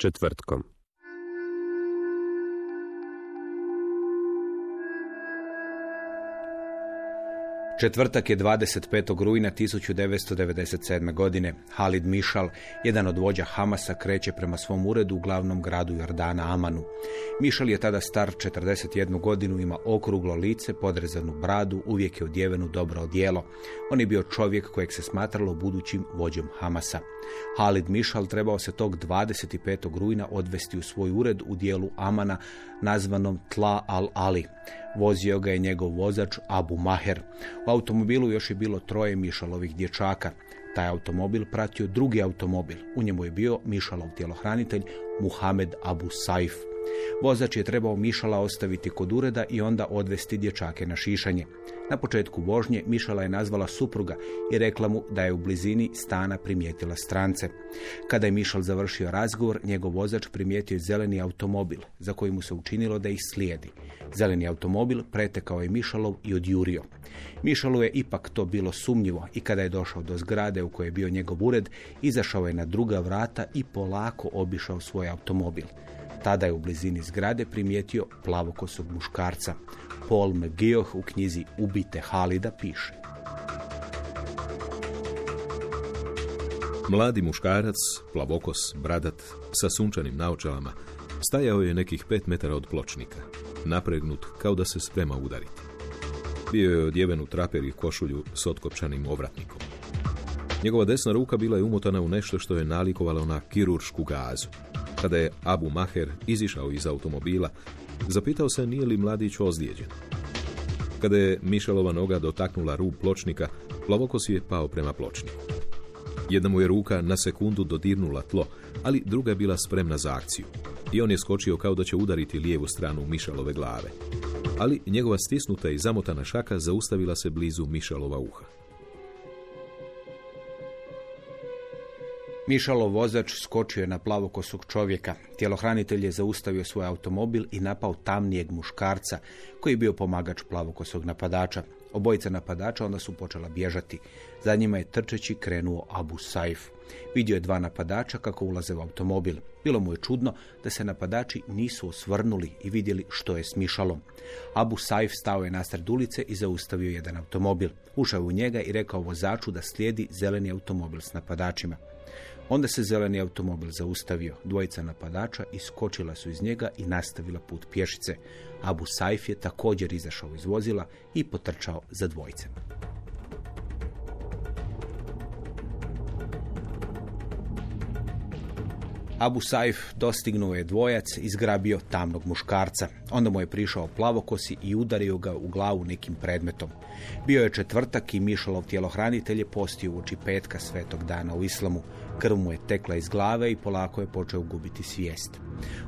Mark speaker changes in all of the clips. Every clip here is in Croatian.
Speaker 1: Četvrtkom.
Speaker 2: Četvrtak je 25. rujna 1997. godine. Halid Mišal, jedan od vođa Hamasa, kreće prema svom uredu u glavnom gradu Jordana Amanu. Mišal je tada star 41 godinu, ima okruglo lice, podrezanu bradu, uvijek je odjeven u dobro odijelo. On je bio čovjek kojeg se smatralo budućim vođom Hamasa. Halid Mišal trebao se tog 25. rujna odvesti u svoj ured u dijelu Amana nazvanom Tla al-Ali. Vozio ga je njegov vozač Abu Maher. U automobilu još je bilo troje Mišalovih dječaka. Taj automobil pratio drugi automobil. U njemu je bio Mišalov tjelohranitelj Muhamed Abu Saif. Vozač je trebao Mišala ostaviti kod ureda i onda odvesti dječake na šišanje. Na početku vožnje Mišala je nazvala supruga i rekla mu da je u blizini stana primijetila strance. Kada je Mišal završio razgovor, njegov vozač primijetio je zeleni automobil, za koji mu se učinilo da ih slijedi. Zeleni automobil pretekao je Mišalov i odjurio. Mišalu je ipak to bilo sumnjivo i kada je došao do zgrade u kojoj je bio njegov ured, izašao je na druga vrata i polako obišao svoj automobil. Tada je u blizini zgrade primijetio plavokosog muškarca. Paul McGeoch u knjizi Ubite Halida piše.
Speaker 3: Mladi muškarac, plavokos, bradat, sa sunčanim naočalama, stajao je nekih pet metara od pločnika, napregnut kao da se sprema udariti. Bio je odjeven u traper i košulju s otkopčanim ovratnikom. Njegova desna ruka bila je umotana u nešto što je nalikovalo na kiruršku gazu. Kada je Abu Maher izišao iz automobila, zapitao se nije li mladić ozlijeđen. Kada je Mišalova noga dotaknula rub pločnika, plavokos je pao prema pločniku. Jedna mu je ruka na sekundu dodirnula tlo, ali druga je bila spremna za akciju. I on je skočio kao da će udariti lijevu stranu Mišalove glave. Ali njegova stisnuta i zamotana šaka zaustavila se blizu Mišalova uha.
Speaker 2: Mišalov vozač skočio je na plavokosog čovjeka. Tjelohranitelj je zaustavio svoj automobil i napao tamnijeg muškarca, koji je bio pomagač plavokosog napadača. Obojica napadača onda su počela bježati. Za njima je trčeći krenuo Abu Saif. Vidio je dva napadača kako ulaze u automobil. Bilo mu je čudno da se napadači nisu osvrnuli i vidjeli što je s Mišalom. Abu Saif stao je nasred ulice i zaustavio jedan automobil. Ušao je u njega i rekao vozaču da slijedi zeleni automobil s napadačima. Onda se zeleni automobil zaustavio. Dvojica napadača iskočila su iz njega i nastavila put pješice. Abu Saif je također izašao iz vozila i potrčao za dvojicem. Abu Saif dostignuo je dvojac i zgrabio tamnog muškarca. Onda mu je prišao plavokosi i udario ga u glavu nekim predmetom. Bio je četvrtak i Mišalov tjelohranitelj je postio uoči petka svetog dana u islamu. Krv mu je tekla iz glave i polako je počeo gubiti svijest.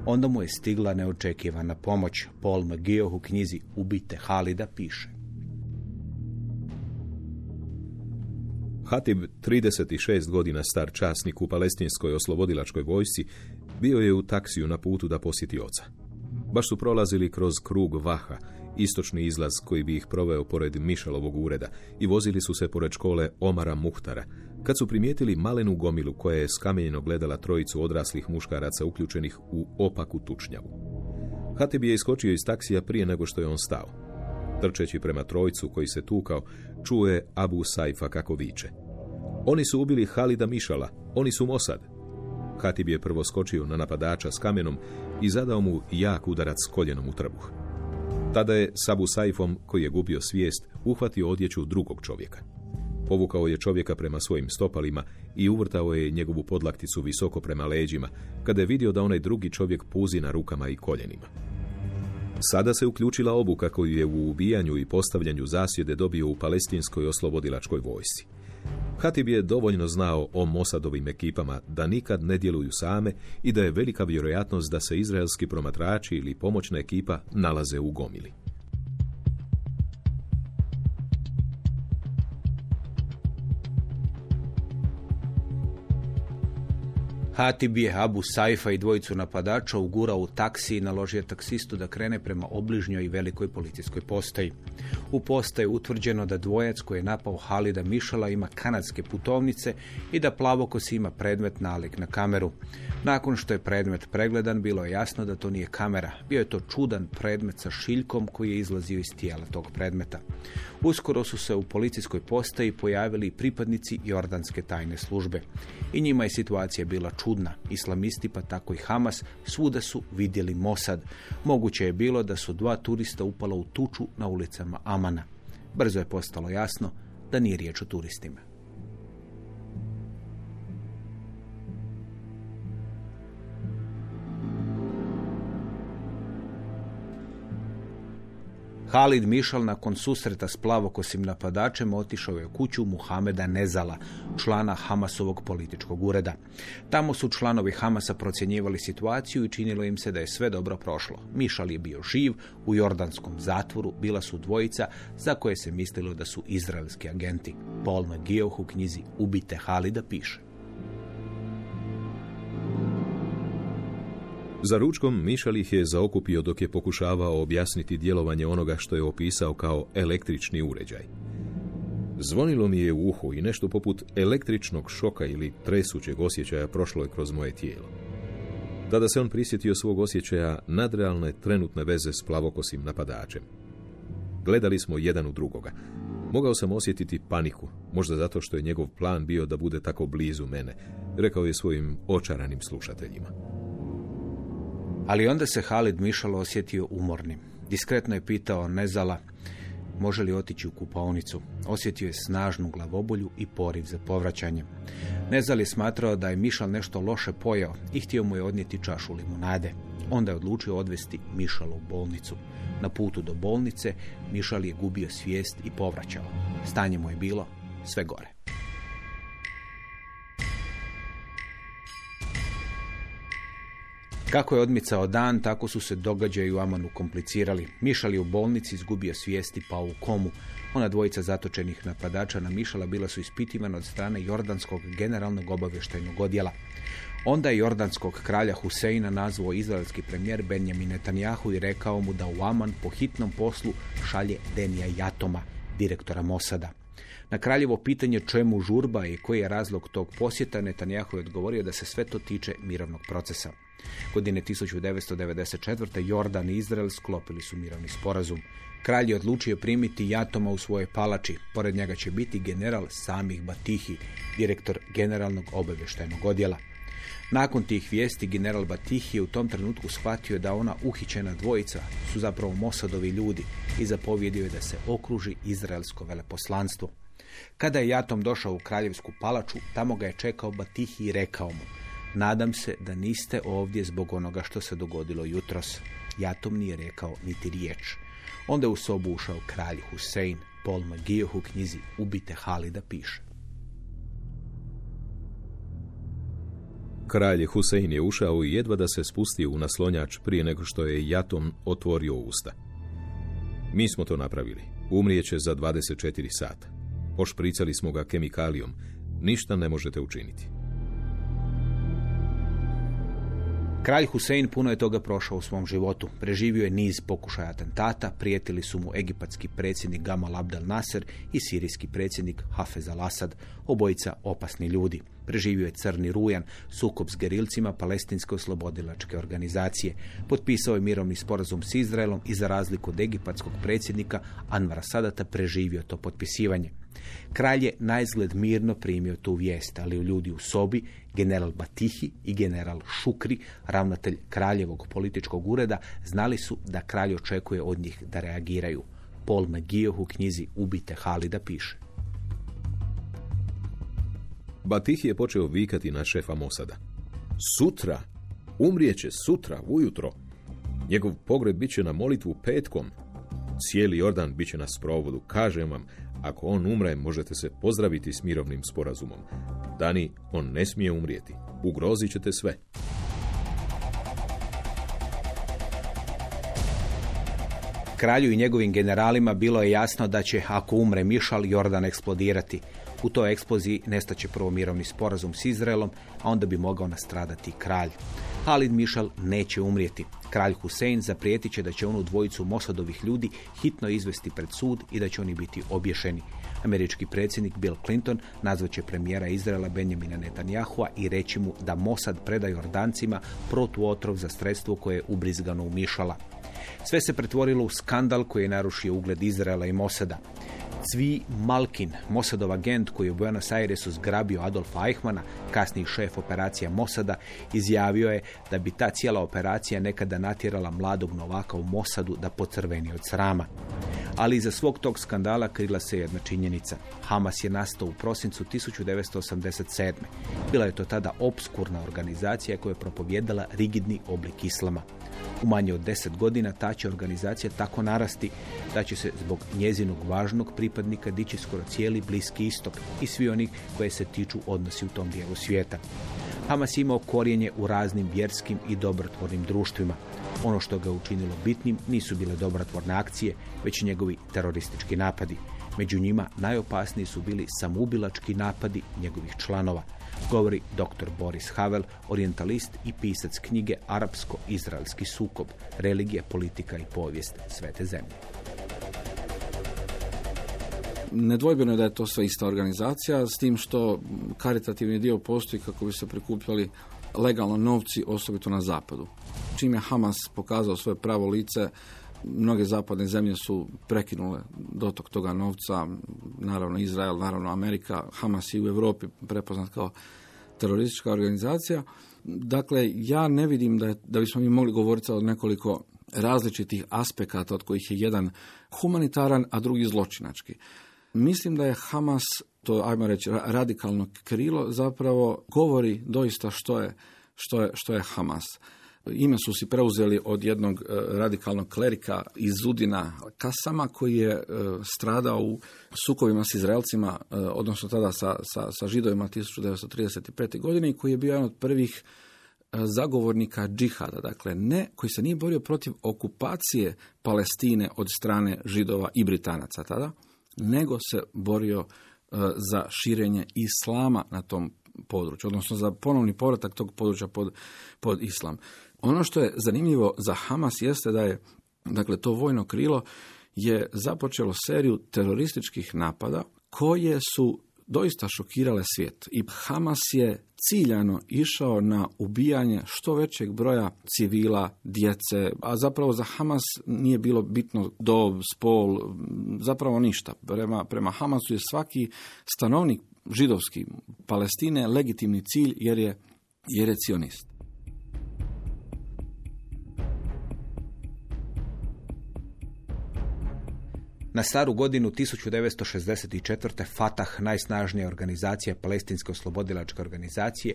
Speaker 2: Onda mu je stigla neočekivana pomoć. Paul McGeoch u knjizi Ubite Halida piše.
Speaker 3: Hatib, 36 godina star časnik u palestinskoj oslobodilačkoj vojsci, bio je u taksiju na putu da posjeti oca. Baš su prolazili kroz krug Vaha, istočni izlaz koji bi ih proveo pored Mišalovog ureda i vozili su se pored škole Omara Muhtara, kad su primijetili malenu gomilu koja je skamenjeno gledala trojicu odraslih muškaraca uključenih u opaku tučnjavu. Hatib je iskočio iz taksija prije nego što je on stao. Trčeći prema trojcu koji se tukao, čuo je Abu Saifa kako viče. Oni su ubili Halida Mišala, oni su Mosad. Hatib je prvo skočio na napadača s kamenom i zadao mu jak udarac s koljenom u trbuh. Tada je Sabu Saifom, koji je gubio svijest, uhvatio odjeću drugog čovjeka. Povukao je čovjeka prema svojim stopalima i uvrtao je njegovu podlakticu visoko prema leđima, kada je vidio da onaj drugi čovjek puzi na rukama i koljenima. Sada se uključila obuka koju je u ubijanju i postavljanju zasjede dobio u palestinskoj oslobodilačkoj vojsci. Hatib je dovoljno znao o Mosadovim ekipama da nikad ne djeluju same i da je velika vjerojatnost da se izraelski promatrači ili pomoćna ekipa nalaze u gomili.
Speaker 2: Hatib je Abu Saifa i dvojicu napadača ugurao u taksi i naložio taksistu da krene prema obližnjoj velikoj policijskoj postaji. U postaji je utvrđeno da dvojac koji je napao Halida Mišala ima kanadske putovnice i da plavokos ima predmet nalik na kameru. Nakon što je predmet pregledan, bilo je jasno da to nije kamera. Bio je to čudan predmet sa šiljkom koji je izlazio iz tijela tog predmeta. Uskoro su se u policijskoj postaji pojavili pripadnici Jordanske tajne službe. I njima je situacija bila čudna. Islamisti, pa tako i Hamas, svuda su vidjeli Mosad. Moguće je bilo da su dva turista upala u tuču na ulicama Amana. Brzo je postalo jasno da nije riječ o turistima. Halid Mišal nakon susreta s plavokosim napadačem otišao je u kuću Muhameda Nezala, člana Hamasovog političkog ureda. Tamo su članovi Hamasa procjenjivali situaciju i činilo im se da je sve dobro prošlo. Mišal je bio živ, u jordanskom zatvoru bila su dvojica za koje se mislilo da su izraelski agenti. Paul McGeoch u knjizi Ubite Halida piše.
Speaker 3: Za ručkom Mišal ih je zaokupio dok je pokušavao objasniti djelovanje onoga što je opisao kao električni uređaj. Zvonilo mi je u uhu i nešto poput električnog šoka ili tresućeg osjećaja prošlo je kroz moje tijelo. Tada se on prisjetio svog osjećaja nadrealne trenutne veze s plavokosim napadačem. Gledali smo jedan u drugoga. Mogao sam osjetiti paniku, možda zato što je njegov plan bio da bude tako blizu mene, rekao je svojim očaranim slušateljima.
Speaker 2: Ali onda se Halid Mišal osjetio umornim. Diskretno je pitao Nezala može li otići u kupaonicu. Osjetio je snažnu glavobolju i poriv za povraćanje. Nezal je smatrao da je Mišal nešto loše pojao i htio mu je odnijeti čašu limunade. Onda je odlučio odvesti Mišala u bolnicu. Na putu do bolnice Mišal je gubio svijest i povraćao. Stanje mu je bilo sve gore. Kako je odmicao dan, tako su se događaji u Amanu komplicirali. Mišal je u bolnici izgubio svijesti pa u komu. Ona dvojica zatočenih napadača na Mišala bila su ispitivana od strane Jordanskog generalnog obavještajnog odjela. Onda je jordanskog kralja Huseina nazvao izraelski premijer Benjamin Netanjahu i rekao mu da u Aman po hitnom poslu šalje Denija Jatoma, direktora Mosada. Na kraljevo pitanje čemu žurba i koji je razlog tog posjeta, Netanjahu je odgovorio da se sve to tiče mirovnog procesa. Godine 1994. Jordan i Izrael sklopili su mirovni sporazum. Kralj je odlučio primiti Jatoma u svoje palači. Pored njega će biti general Samih Batihi, direktor generalnog obavještajnog odjela. Nakon tih vijesti general Batihi je u tom trenutku shvatio da ona uhićena dvojica su zapravo Mosadovi ljudi i zapovjedio je da se okruži izraelsko veleposlanstvo. Kada je Jatom došao u kraljevsku palaču, tamo ga je čekao Batihi i rekao mu Nadam se da niste ovdje zbog onoga što se dogodilo jutros. Jatom nije rekao niti riječ. Onda je u sobu ušao kralj Husein. Paul Magioh u knjizi Ubite Halida piše.
Speaker 3: Kralj Husein je ušao i jedva da se spustio u naslonjač prije nego što je Jatom otvorio usta. Mi smo to napravili. Umrijeće za 24 sata. Pošpricali smo ga kemikalijom. Ništa ne možete učiniti.
Speaker 2: Kralj Husein puno je toga prošao u svom životu. Preživio je niz pokušaja atentata, prijetili su mu egipatski predsjednik Gamal Abdel Nasser i sirijski predsjednik Hafez al-Assad, obojica opasni ljudi. Preživio je Crni rujan, sukob s gerilcima palestinske oslobodilačke organizacije. Potpisao je mirovni sporazum s Izraelom i za razliku od egipatskog predsjednika Anvara Sadata preživio to potpisivanje. Kralj je naizgled mirno primio tu vijest, ali u ljudi u sobi, general Batihi i general Šukri, ravnatelj kraljevog političkog ureda, znali su da kralj očekuje od njih da reagiraju. Paul McGeoch u knjizi Ubite Halida piše.
Speaker 3: Batihi je počeo vikati na šefa Mosada. Sutra! Umrijeće sutra, ujutro. Njegov pogreb bit će na molitvu petkom. Cijeli Jordan bit će na sprovodu. Kažem vam, ako on umre, možete se pozdraviti s mirovnim sporazumom. Dani, on ne smije umrijeti. Ugrozit ćete sve.
Speaker 2: Kralju i njegovim generalima bilo je jasno da će, ako umre Mišal, Jordan eksplodirati. U toj eksploziji nestaće prvo mirovni sporazum s Izraelom, a onda bi mogao nastradati kralj. Halid Mišal neće umrijeti. Kralj Husein zaprijetit će da će onu dvojicu Mosadovih ljudi hitno izvesti pred sud i da će oni biti obješeni. Američki predsjednik Bill Clinton nazvaće premijera Izraela Benjamina Netanyahua i reći mu da Mossad preda Jordancima protuotrov za sredstvo koje je ubrizgano u Mišala. Sve se pretvorilo u skandal koji je narušio ugled Izraela i Mosada. Cvi Malkin, Mossadov agent koji je u Buenos Airesu zgrabio Adolfa Eichmana, kasniji šef operacija Mosada, izjavio je da bi ta cijela operacija nekada natjerala mladog novaka u Mosadu da pocrveni od srama. Ali iza svog tog skandala krila se jedna činjenica. Hamas je nastao u prosincu 1987. Bila je to tada obskurna organizacija koja je propovjedala rigidni oblik islama. U manje od deset godina ta će organizacija tako narasti da će se zbog njezinog važnog pripadnika dići skoro cijeli bliski istok i svi oni koje se tiču odnosi u tom dijelu svijeta. Hamas imao korijenje u raznim vjerskim i dobrotvornim društvima. Ono što ga učinilo bitnim nisu bile dobrotvorne akcije, već njegovi teroristički napadi. Među njima najopasniji su bili samoubilački napadi njegovih članova govori dr. Boris Havel, orientalist i pisac knjige Arapsko-Izraelski sukob, religija, politika i povijest svete zemlje.
Speaker 4: Nedvojbeno je da je to sve ista organizacija, s tim što karitativni dio postoji kako bi se prikupljali legalno novci, osobito na zapadu. Čim je Hamas pokazao svoje pravo lice, mnoge zapadne zemlje su prekinule dotok toga novca, naravno Izrael, naravno Amerika, Hamas i u Europi prepoznat kao teroristička organizacija. Dakle, ja ne vidim da, da bismo mi mogli govoriti o nekoliko različitih aspekata od kojih je jedan humanitaran, a drugi zločinački. Mislim da je Hamas, to ajmo reći radikalno krilo, zapravo govori doista što je, što je, što je Hamas. Ime su si preuzeli od jednog e, radikalnog klerika iz Udina Kasama koji je e, stradao u sukovima s Izraelcima, e, odnosno tada sa, sa, sa židovima 1935. godine i koji je bio jedan od prvih zagovornika džihada, dakle ne, koji se nije borio protiv okupacije Palestine od strane židova i Britanaca tada, nego se borio za širenje islama na tom području, odnosno za ponovni povratak tog područja pod, pod islam. Ono što je zanimljivo za Hamas jeste da je dakle to vojno krilo je započelo seriju terorističkih napada koje su doista šokirale svijet. I Hamas je ciljano išao na ubijanje što većeg broja civila, djece, a zapravo za Hamas nije bilo bitno dob, spol, zapravo ništa. Prema, prema Hamasu je svaki stanovnik židovski Palestine legitimni cilj jer je, jer je cionist.
Speaker 2: Na staru godinu 1964. Fatah, najsnažnija organizacija palestinske oslobodilačke organizacije,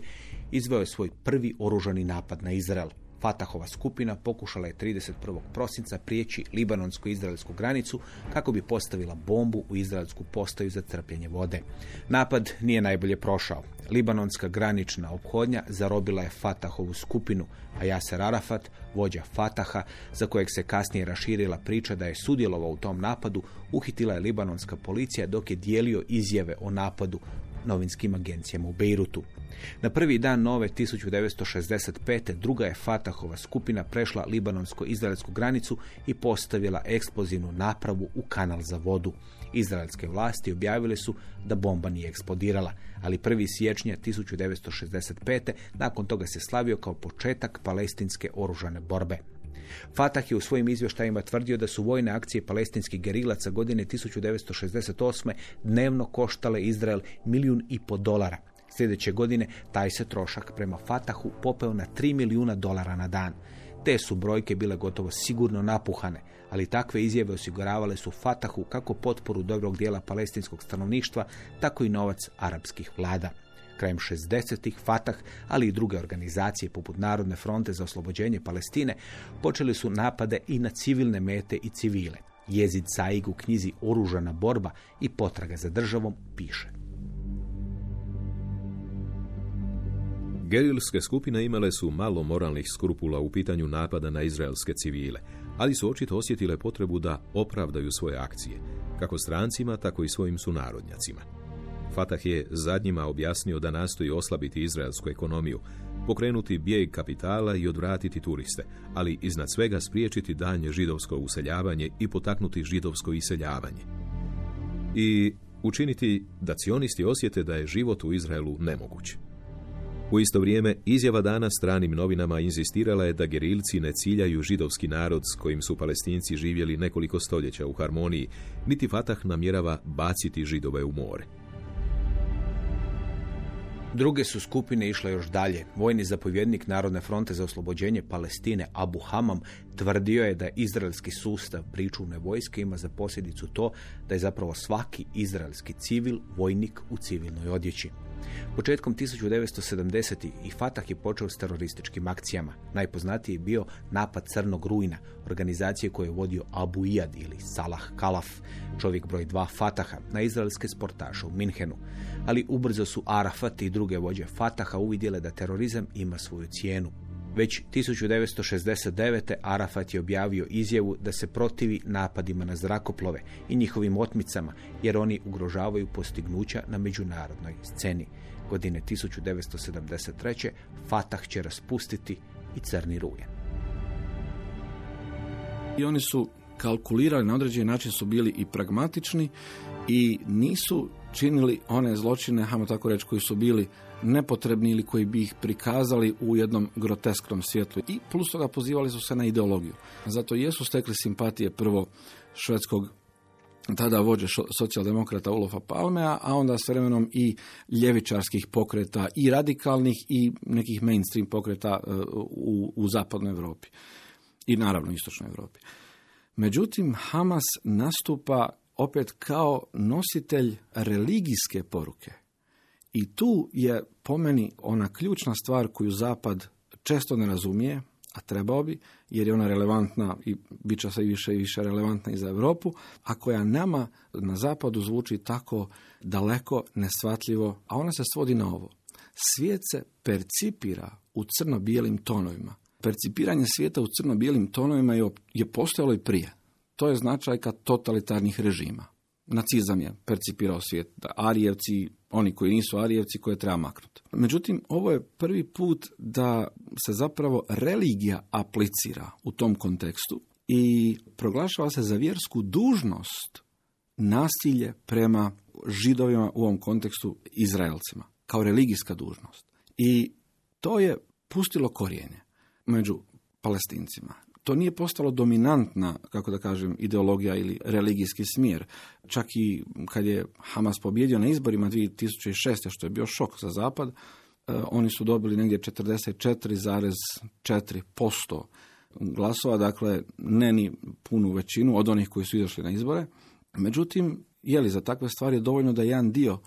Speaker 2: izveo je svoj prvi oružani napad na Izrael. Fatahova skupina pokušala je 31. prosinca prijeći libanonsko-izraelsku granicu kako bi postavila bombu u izraelsku postaju za crpljenje vode. Napad nije najbolje prošao. Libanonska granična ophodnja zarobila je Fatahovu skupinu, a Jaser Arafat, vođa Fataha, za kojeg se kasnije raširila priča da je sudjelovao u tom napadu, uhitila je libanonska policija dok je dijelio izjave o napadu novinskim agencijama u Beirutu. Na prvi dan nove 1965. druga je Fatahova skupina prešla libanonsko-izraelsku granicu i postavila eksplozivnu napravu u kanal za vodu. Izraelske vlasti objavile su da bomba nije eksplodirala, ali 1. siječnja 1965. nakon toga se slavio kao početak palestinske oružane borbe. Fatah je u svojim izvještajima tvrdio da su vojne akcije palestinskih gerilaca godine 1968. dnevno koštale Izrael milijun i po dolara. Sljedeće godine taj se trošak prema Fatahu popeo na 3 milijuna dolara na dan. Te su brojke bile gotovo sigurno napuhane, ali takve izjave osiguravale su Fatahu kako potporu dobrog dijela palestinskog stanovništva, tako i novac arapskih vlada. Krajem 60-ih Fatah, ali i druge organizacije poput Narodne fronte za oslobođenje Palestine, počeli su napade i na civilne mete i civile. Jezid Saig u knjizi Oružana borba i potraga za državom piše.
Speaker 3: Gerilske skupine imale su malo moralnih skrupula u pitanju napada na izraelske civile, ali su očito osjetile potrebu da opravdaju svoje akcije, kako strancima, tako i svojim sunarodnjacima. Fatah je zadnjima objasnio da nastoji oslabiti izraelsku ekonomiju, pokrenuti bijeg kapitala i odvratiti turiste, ali iznad svega spriječiti daljnje židovsko useljavanje i potaknuti židovsko iseljavanje. I učiniti da cionisti osjete da je život u Izraelu nemoguć. U isto vrijeme, izjava dana stranim novinama inzistirala je da gerilci ne ciljaju židovski narod s kojim su palestinci živjeli nekoliko stoljeća u harmoniji, niti Fatah namjerava baciti židove u more.
Speaker 2: Druge su skupine išle još dalje. Vojni zapovjednik Narodne fronte za oslobođenje Palestine Abu Hamam tvrdio je da izraelski sustav pričuvne vojske ima za posljedicu to da je zapravo svaki izraelski civil vojnik u civilnoj odjeći. Početkom 1970. i Fatah je počeo s terorističkim akcijama. Najpoznatiji je bio napad Crnog rujna, organizacije koje je vodio Abu Iyad ili Salah Kalaf, čovjek broj dva Fataha, na izraelske sportaše u Minhenu. Ali ubrzo su Arafat i druge vođe Fataha uvidjele da terorizam ima svoju cijenu. Već 1969. Arafat je objavio izjavu da se protivi napadima na zrakoplove i njihovim otmicama, jer oni ugrožavaju postignuća na međunarodnoj sceni. Godine 1973. Fatah će raspustiti i crni rujen.
Speaker 4: I oni su kalkulirali na određeni način su bili i pragmatični i nisu činili one zločine, hajmo tako reći, koji su bili nepotrebni ili koji bi ih prikazali u jednom grotesknom svjetlu. I plus toga pozivali su se na ideologiju. Zato jesu stekli simpatije prvo švedskog tada vođe socijaldemokrata Ulofa Palmea, a onda s vremenom i ljevičarskih pokreta i radikalnih i nekih mainstream pokreta e, u, u zapadnoj Europi i naravno istočnoj Europi. Međutim, Hamas nastupa opet kao nositelj religijske poruke. I tu je po meni ona ključna stvar koju Zapad često ne razumije, a trebao bi, jer je ona relevantna i bit će sve više i više relevantna i za Europu, a koja nama na zapadu zvuči tako daleko, nesvatljivo, a ona se svodi na ovo. Svijet se percipira u crno-bijelim tonovima. Percipiranje svijeta u crno-bijelim tonovima je, je postojalo i prije. To je značajka totalitarnih režima. Nacizam je percipirao svijet. Arijevci, oni koji nisu Arijevci, koje treba maknuti. Međutim, ovo je prvi put da se zapravo religija aplicira u tom kontekstu i proglašava se za vjersku dužnost nasilje prema židovima u ovom kontekstu Izraelcima, kao religijska dužnost. I to je pustilo korijenje među palestincima to nije postalo dominantna, kako da kažem, ideologija ili religijski smjer. Čak i kad je Hamas pobjedio na izborima 2006. što je bio šok za zapad, e, oni su dobili negdje 44,4% glasova, dakle ne ni punu većinu od onih koji su izašli na izbore. Međutim, je li za takve stvari dovoljno da jedan dio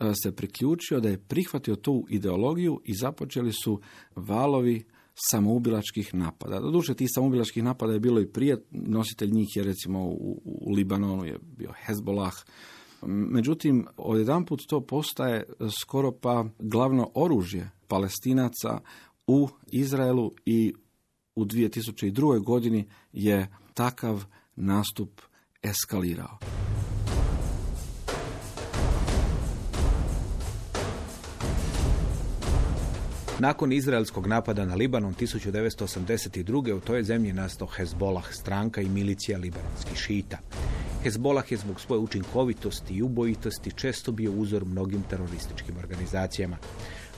Speaker 4: e, se priključio, da je prihvatio tu ideologiju i započeli su valovi samoubilačkih napada. Doduše tih samoubilačkih napada je bilo i prije, nositelj njih je recimo u, u Libanonu je bio Hezbollah, Međutim, odjedanput to postaje skoro pa glavno oružje palestinaca u Izraelu i u 2002. godini je takav nastup eskalirao.
Speaker 2: Nakon izraelskog napada na Libanon 1982. u toj zemlji nastao Hezbolah, stranka i milicija libanonskih šita. Hezbolah je zbog svoje učinkovitosti i ubojitosti često bio uzor mnogim terorističkim organizacijama.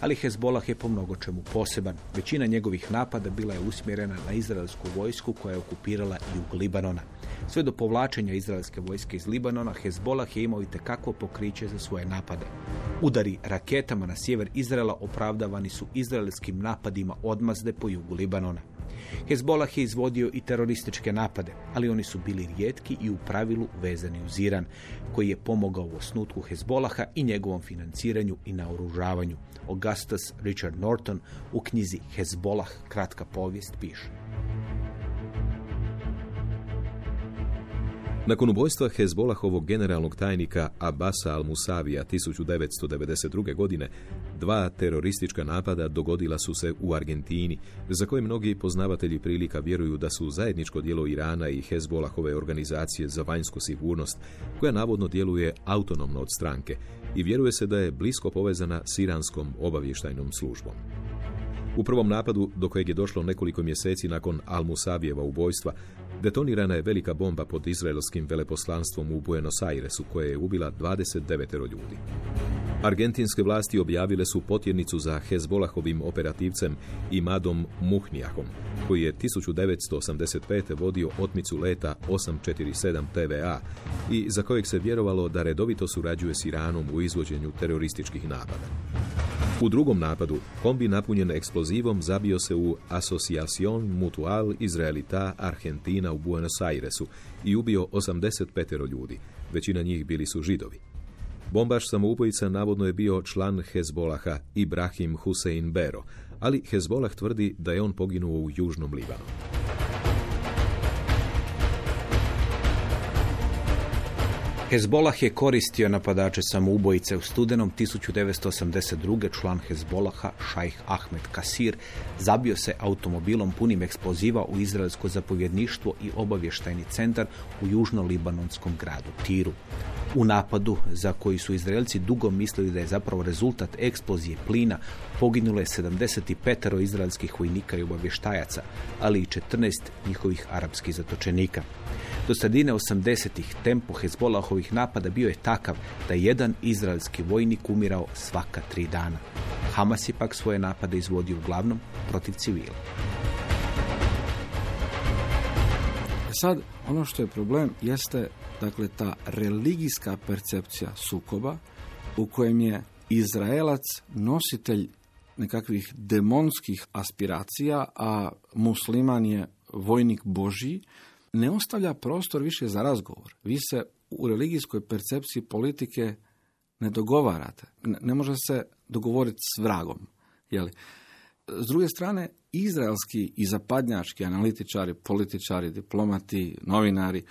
Speaker 2: Ali Hezbolah je po mnogo čemu poseban. Većina njegovih napada bila je usmjerena na izraelsku vojsku koja je okupirala jug Libanona. Sve do povlačenja izraelske vojske iz Libanona, Hezbolah je imao i tekako pokriće za svoje napade. Udari raketama na sjever Izraela opravdavani su izraelskim napadima odmazde po jugu Libanona. Hezbolah je izvodio i terorističke napade, ali oni su bili rijetki i u pravilu vezani uz Iran, koji je pomogao u osnutku Hezbolaha i njegovom financiranju i naoružavanju. Augustus Richard Norton u knjizi Hezbolah, kratka povijest, piše.
Speaker 3: Nakon ubojstva Hezbolahovog generalnog tajnika Abasa al-Musavija 1992. godine, dva teroristička napada dogodila su se u Argentini, za koje mnogi poznavatelji prilika vjeruju da su zajedničko djelo Irana i Hezbolahove organizacije za vanjsku sigurnost, koja navodno djeluje autonomno od stranke i vjeruje se da je blisko povezana s iranskom obavještajnom službom. U prvom napadu, do kojeg je došlo nekoliko mjeseci nakon Al-Musavijeva ubojstva, Detonirana je velika bomba pod izraelskim veleposlanstvom u Buenos Airesu koja je ubila 29 ljudi. Argentinske vlasti objavile su potjernicu za Hezbolahovim operativcem Imadom Muhnijahom, koji je 1985. vodio otmicu leta 847 TVA i za kojeg se vjerovalo da redovito surađuje s Iranom u izvođenju terorističkih napada. U drugom napadu, kombi napunjen eksplozivom zabio se u Asociacion Mutual Israelita Argentina u Buenos Airesu i ubio 85 ljudi. Većina njih bili su židovi. Bombaš samoubojica navodno je bio član Hezbolaha Ibrahim Hussein Bero, ali Hezbolah tvrdi da je on poginuo u južnom Libanu.
Speaker 2: Hezbolah je koristio napadače samoubojice u studenom 1982. član Hezbolaha, šajh Ahmed Kasir, zabio se automobilom punim eksploziva u izraelsko zapovjedništvo i obavještajni centar u južno-libanonskom gradu Tiru. U napadu, za koji su Izraelci dugo mislili da je zapravo rezultat eksplozije plina, poginulo je 75 izraelskih vojnika i obavještajaca, ali i 14 njihovih arapskih zatočenika. Do sredine 80-ih tempo Hezbolahovih napada bio je takav da je jedan izraelski vojnik umirao svaka tri dana. Hamas je pak svoje napade izvodio uglavnom protiv civila.
Speaker 4: Sad, ono što je problem jeste dakle ta religijska percepcija sukoba u kojem je Izraelac nositelj nekakvih demonskih aspiracija, a musliman je vojnik Božji, ne ostavlja prostor više za razgovor. Vi se u religijskoj percepciji politike ne dogovarate. Ne, može se dogovoriti s vragom. Jeli? S druge strane, izraelski i zapadnjački analitičari, političari, diplomati, novinari, e,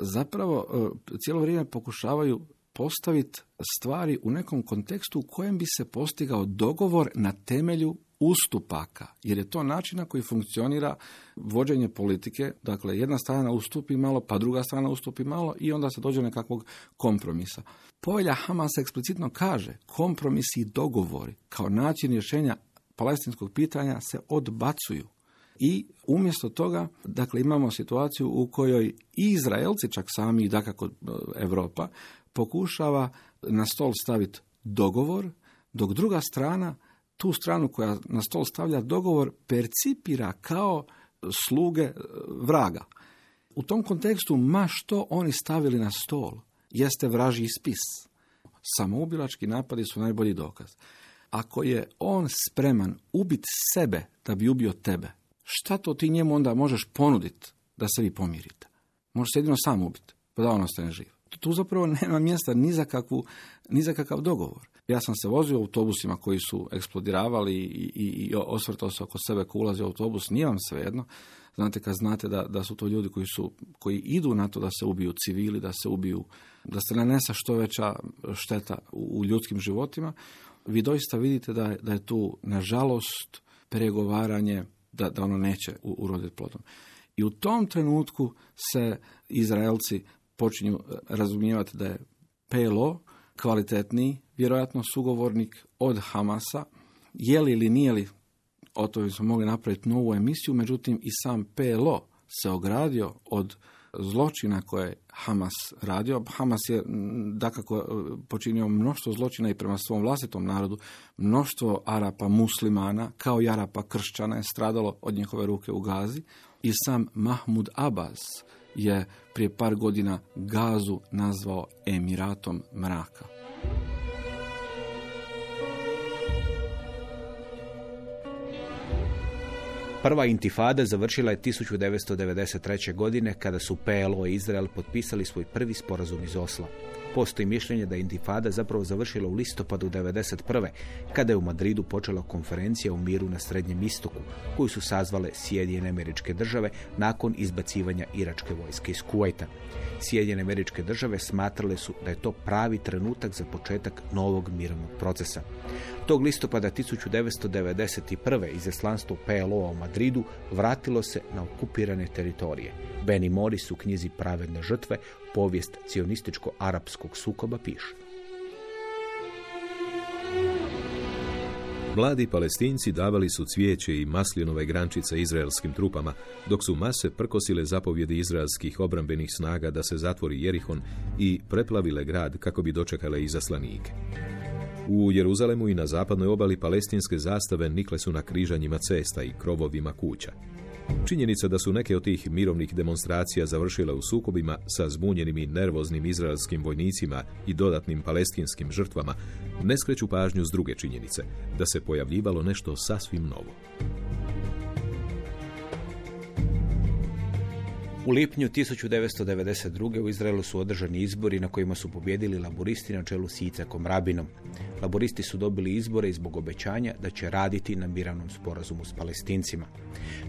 Speaker 4: zapravo e, cijelo vrijeme pokušavaju postaviti stvari u nekom kontekstu u kojem bi se postigao dogovor na temelju ustupaka, jer je to način na koji funkcionira vođenje politike. Dakle, jedna strana ustupi malo, pa druga strana ustupi malo i onda se dođe do nekakvog kompromisa. Povelja Hamas eksplicitno kaže kompromisi i dogovori kao način rješenja palestinskog pitanja se odbacuju. I umjesto toga, dakle, imamo situaciju u kojoj i Izraelci, čak sami i dakako Europa, pokušava na stol staviti dogovor, dok druga strana tu stranu koja na stol stavlja dogovor percipira kao sluge e, vraga. U tom kontekstu, ma što oni stavili na stol, jeste vraži spis. Samoubilački napadi su najbolji dokaz. Ako je on spreman ubiti sebe da bi ubio tebe, šta to ti njemu onda možeš ponuditi da se vi pomirite? Možeš se jedino sam ubiti, pa da on ostane živ. Tu zapravo nema mjesta ni za, kakvu, ni za kakav dogovor. Ja sam se vozio autobusima koji su eksplodiravali i, i, i osvrtao se oko sebe ko ulazi u autobus, nije vam svejedno. Znate kad znate da, da su to ljudi koji, su, koji idu na to da se ubiju civili, da se ubiju, da se nanesa što veća šteta u, u ljudskim životima, vi doista vidite da, da je tu, nažalost, pregovaranje da, da ono neće uroditi plodom. I u tom trenutku se Izraelci počinju razumijevati da je PLO kvalitetniji, vjerojatno sugovornik od Hamasa je li ili nije li, o tome smo mogli napraviti novu emisiju, međutim i sam PLO se ogradio od zločina koje je Hamas radio. Hamas je dakako e, počinio mnoštvo zločina i prema svom vlastitom narodu. Mnoštvo Arapa muslimana, kao i Arapa kršćana je stradalo od njihove ruke u Gazi. I sam Mahmud Abbas je prije par godina Gazu nazvao Emiratom mraka.
Speaker 2: Prva intifada završila je 1993. godine kada su PLO i Izrael potpisali svoj prvi sporazum iz Osla. Postoji mišljenje da je intifada zapravo završila u listopadu 1991. kada je u Madridu počela konferencija o miru na Srednjem istoku, koju su sazvale Sjedinjene američke države nakon izbacivanja iračke vojske iz Kuvajta. Sjedinjene američke države smatrale su da je to pravi trenutak za početak novog mirovnog procesa. Tog listopada 1991. izaslanstvo PLO-a u Madridu vratilo se na okupirane teritorije. Benny Morris u knjizi Pravedne žrtve povijest cionističko-arapskog sukoba piše.
Speaker 3: Mladi palestinci davali su cvijeće i maslinove grančice izraelskim trupama, dok su mase prkosile zapovjedi izraelskih obrambenih snaga da se zatvori Jerihon i preplavile grad kako bi dočekale izaslanike. U Jeruzalemu i na zapadnoj obali palestinske zastave nikle su na križanjima cesta i krovovima kuća. Činjenica da su neke od tih mirovnih demonstracija završile u sukobima sa zbunjenim i nervoznim izraelskim vojnicima i dodatnim palestinskim žrtvama ne skreću pažnju s druge činjenice, da se pojavljivalo nešto sasvim novo.
Speaker 2: U lipnju 1992. u Izraelu su održani izbori na kojima su pobjedili laboristi na čelu s Icakom Rabinom. Laboristi su dobili izbore zbog obećanja da će raditi na miravnom sporazumu s palestincima.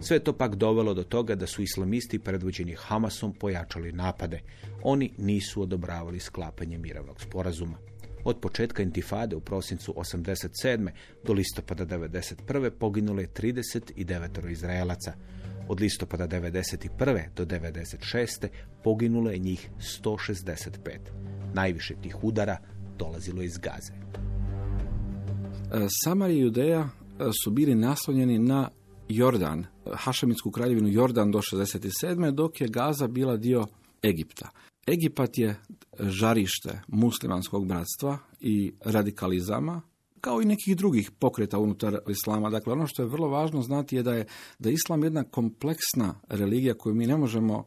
Speaker 2: Sve to pak dovelo do toga da su islamisti predvođeni Hamasom pojačali napade. Oni nisu odobravali sklapanje miravnog sporazuma. Od početka intifade u prosincu 87. do listopada 91. poginulo je 39 Izraelaca. Od listopada 91. do 96. poginulo je njih 165. Najviše tih udara dolazilo iz Gaze.
Speaker 4: E, Samar i Judeja e, su bili naslonjeni na Jordan, Hašemitsku kraljevinu Jordan do 67. dok je Gaza bila dio Egipta. Egipat je žarište muslimanskog bratstva i radikalizama, kao i nekih drugih pokreta unutar islama. Dakle, ono što je vrlo važno znati je da je da je islam jedna kompleksna religija koju mi ne možemo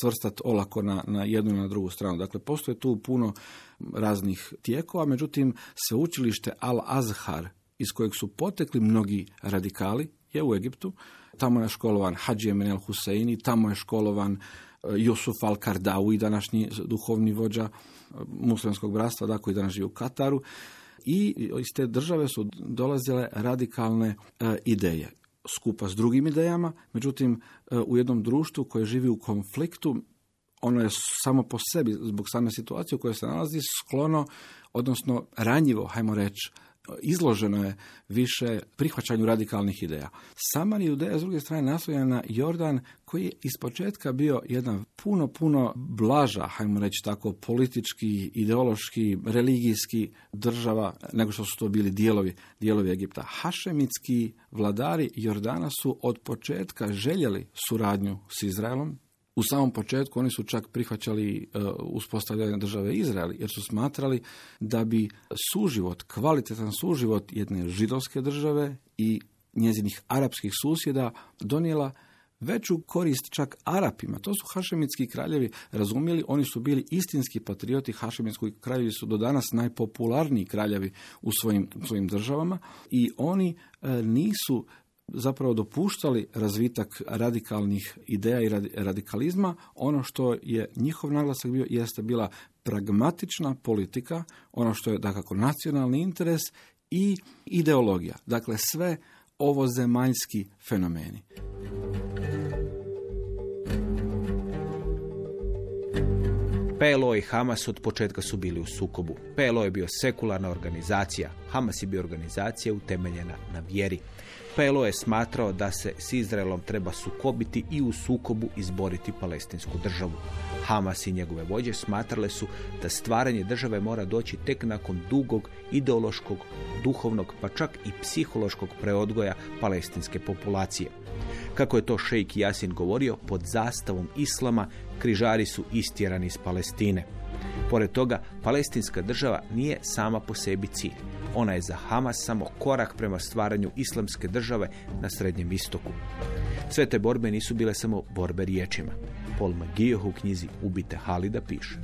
Speaker 4: svrstati olako na, na jednu i na drugu stranu. Dakle, postoje tu puno raznih tijekova, međutim, sveučilište Al-Azhar, iz kojeg su potekli mnogi radikali, je u Egiptu. Tamo je školovan Hadži Emenel Huseini, tamo je školovan Jusuf al-Kardawi, današnji duhovni vođa muslimanskog bratstva, dakle i danas živi u Kataru. I iz te države su dolazile radikalne e, ideje skupa s drugim idejama, međutim e, u jednom društvu koje živi u konfliktu, ono je samo po sebi, zbog same situacije u kojoj se nalazi, sklono, odnosno ranjivo, hajmo reći, izloženo je više prihvaćanju radikalnih ideja. Samar i Judeja s druge strane naslonjena na Jordan koji je ispočetka bio jedan puno, puno blaža, hajmo reći tako, politički, ideološki, religijski država nego što su to bili dijelovi, dijelovi Egipta. Hašemitski vladari Jordana su od početka željeli suradnju s Izraelom, u samom početku oni su čak prihvaćali uh, uspostavljanje države Izrael, jer su smatrali da bi suživot, kvalitetan suživot jedne židovske države i njezinih arapskih susjeda donijela veću korist čak Arapima. To su hašemitski kraljevi razumjeli, oni su bili istinski patrioti, hašemitski kraljevi su do danas najpopularniji kraljevi u svojim, svojim državama i oni e, nisu zapravo dopuštali razvitak radikalnih ideja i radikalizma, ono što je njihov naglasak bio jeste bila pragmatična politika, ono što je dakako nacionalni interes i ideologija. Dakle, sve ovo zemaljski fenomeni.
Speaker 2: PLO i Hamas od početka su bili u sukobu. PLO je bio sekularna organizacija, Hamas je bio organizacija utemeljena na vjeri. PLO je smatrao da se s Izraelom treba sukobiti i u sukobu izboriti palestinsku državu. Hamas i njegove vođe smatrale su da stvaranje države mora doći tek nakon dugog ideološkog, duhovnog pa čak i psihološkog preodgoja palestinske populacije. Kako je to šejk Jasin govorio, pod zastavom islama križari su istjerani iz Palestine. Pored toga, palestinska država nije sama po sebi cilj. Ona je za Hamas samo korak prema stvaranju islamske države na Srednjem istoku. Sve te borbe nisu bile samo borbe riječima. Paul McGeoch u knjizi Ubite Halida piše.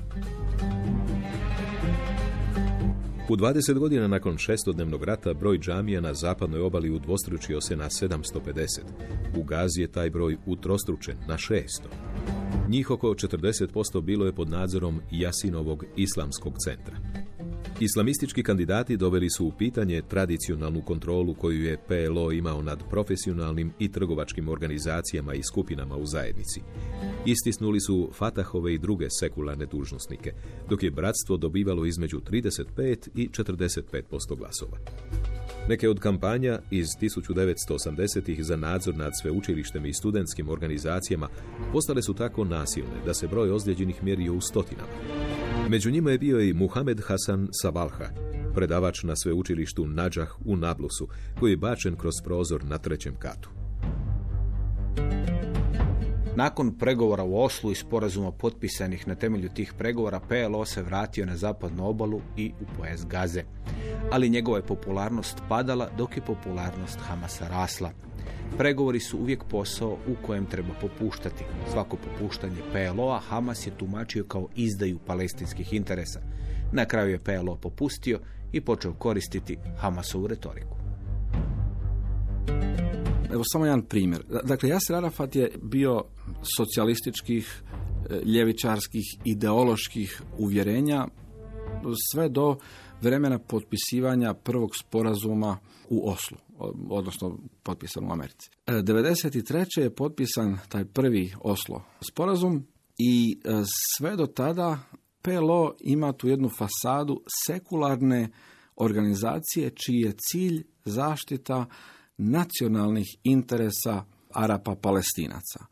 Speaker 3: U 20 godina nakon šestodnevnog rata broj džamija na zapadnoj obali udvostručio se na 750. U Gazi je taj broj utrostručen na 600. Njih oko 40% bilo je pod nadzorom Jasinovog islamskog centra. Islamistički kandidati doveli su u pitanje tradicionalnu kontrolu koju je PLO imao nad profesionalnim i trgovačkim organizacijama i skupinama u zajednici. Istisnuli su Fatahove i druge sekularne dužnosnike, dok je bratstvo dobivalo između 35 i 45% glasova. Neke od kampanja iz 1980-ih za nadzor nad sveučilištem i studentskim organizacijama postale su tako nasilne da se broj ozlijeđenih mjerio u stotinama. Među njima je bio i Muhamed Hasan Sabalha, predavač na sveučilištu Nadžah u Nablusu, koji je bačen kroz prozor na trećem katu.
Speaker 2: Nakon pregovora u Oslu i sporazuma potpisanih na temelju tih pregovora, PLO se vratio na zapadnu obalu i u pojas Gaze. Ali njegova je popularnost padala dok je popularnost Hamasa rasla. Pregovori su uvijek posao u kojem treba popuštati. Svako popuštanje PLO-a Hamas je tumačio kao izdaju palestinskih interesa. Na kraju je PLO popustio i počeo koristiti Hamasovu retoriku.
Speaker 4: Evo samo jedan primjer. Dakle, Jasir Arafat je bio socijalističkih, e, ljevičarskih, ideoloških uvjerenja sve do vremena potpisivanja prvog sporazuma u Oslu, odnosno potpisan u Americi. 1993. E, je potpisan taj prvi Oslo sporazum i e, sve do tada PLO ima tu jednu fasadu sekularne organizacije čiji je cilj zaštita nacionalnih interesa Arapa palestinaca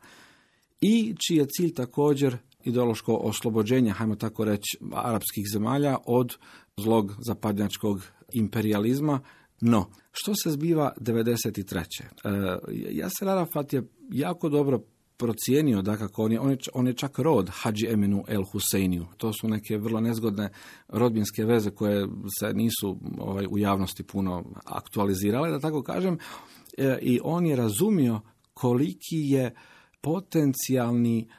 Speaker 4: i čiji je cilj također ideološko oslobođenje, hajmo tako reći, arapskih zemalja od zlog zapadnjačkog imperializma. No, što se zbiva 93. E, Jasir Arafat je jako dobro procijenio da kako on je, on je, on je čak rod Hadži Eminu El Huseiniju. To su neke vrlo nezgodne rodbinske veze koje se nisu ovaj, u javnosti puno aktualizirale, da tako kažem. E, I on je razumio koliki je potencijalni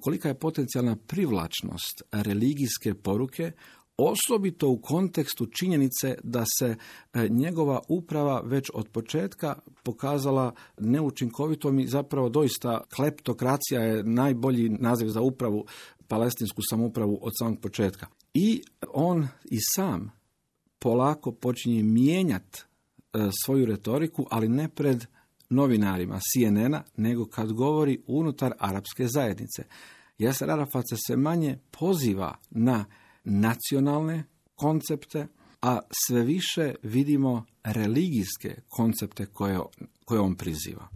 Speaker 4: kolika je potencijalna privlačnost religijske poruke osobito u kontekstu činjenice da se e, njegova uprava već od početka pokazala neučinkovitom i zapravo doista kleptokracija je najbolji naziv za upravu, palestinsku samupravu od samog početka. I on i sam polako počinje mijenjati e, svoju retoriku, ali ne pred novinarima CNN-a, nego kad govori unutar arapske zajednice. Jasar Arafat se manje poziva na nacionalne koncepte, a sve više vidimo religijske koncepte koje, koje on priziva.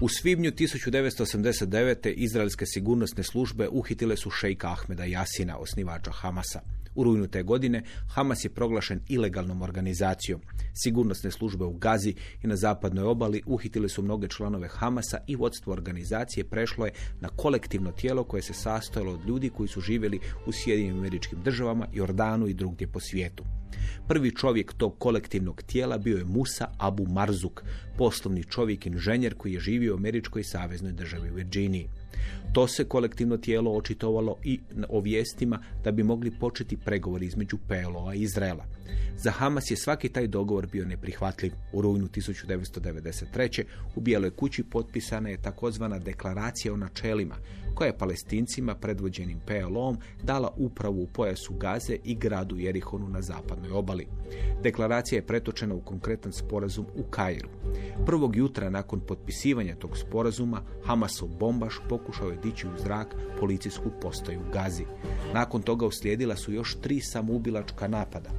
Speaker 2: U svibnju 1989. izraelske sigurnosne službe uhitile su šejka Ahmeda Jasina, osnivača Hamasa. U rujnu te godine Hamas je proglašen ilegalnom organizacijom. Sigurnosne službe u Gazi i na zapadnoj obali uhitile su mnoge članove Hamasa i vodstvo organizacije prešlo je na kolektivno tijelo koje se sastojalo od ljudi koji su živjeli u Sjedinim američkim državama, Jordanu i drugdje po svijetu. Prvi čovjek tog kolektivnog tijela bio je Musa Abu Marzuk, poslovni čovjek inženjer koji je živio u američkoj saveznoj državi u Virginiji. To se kolektivno tijelo očitovalo i o vijestima da bi mogli početi pregovori između PLO-a i Izraela. Za Hamas je svaki taj dogovor bio neprihvatljiv. U rujnu 1993. u Bijeloj kući potpisana je takozvana deklaracija o načelima, koja je palestincima predvođenim PLO-om dala upravu u pojasu Gaze i gradu Jerihonu na zapadnoj obali. Deklaracija je pretočena u konkretan sporazum u Kairu. Prvog jutra nakon potpisivanja tog sporazuma Hamasov bombaš pokušao je dići u zrak policijsku postaju Gazi. Nakon toga uslijedila su još tri samoubilačka napada,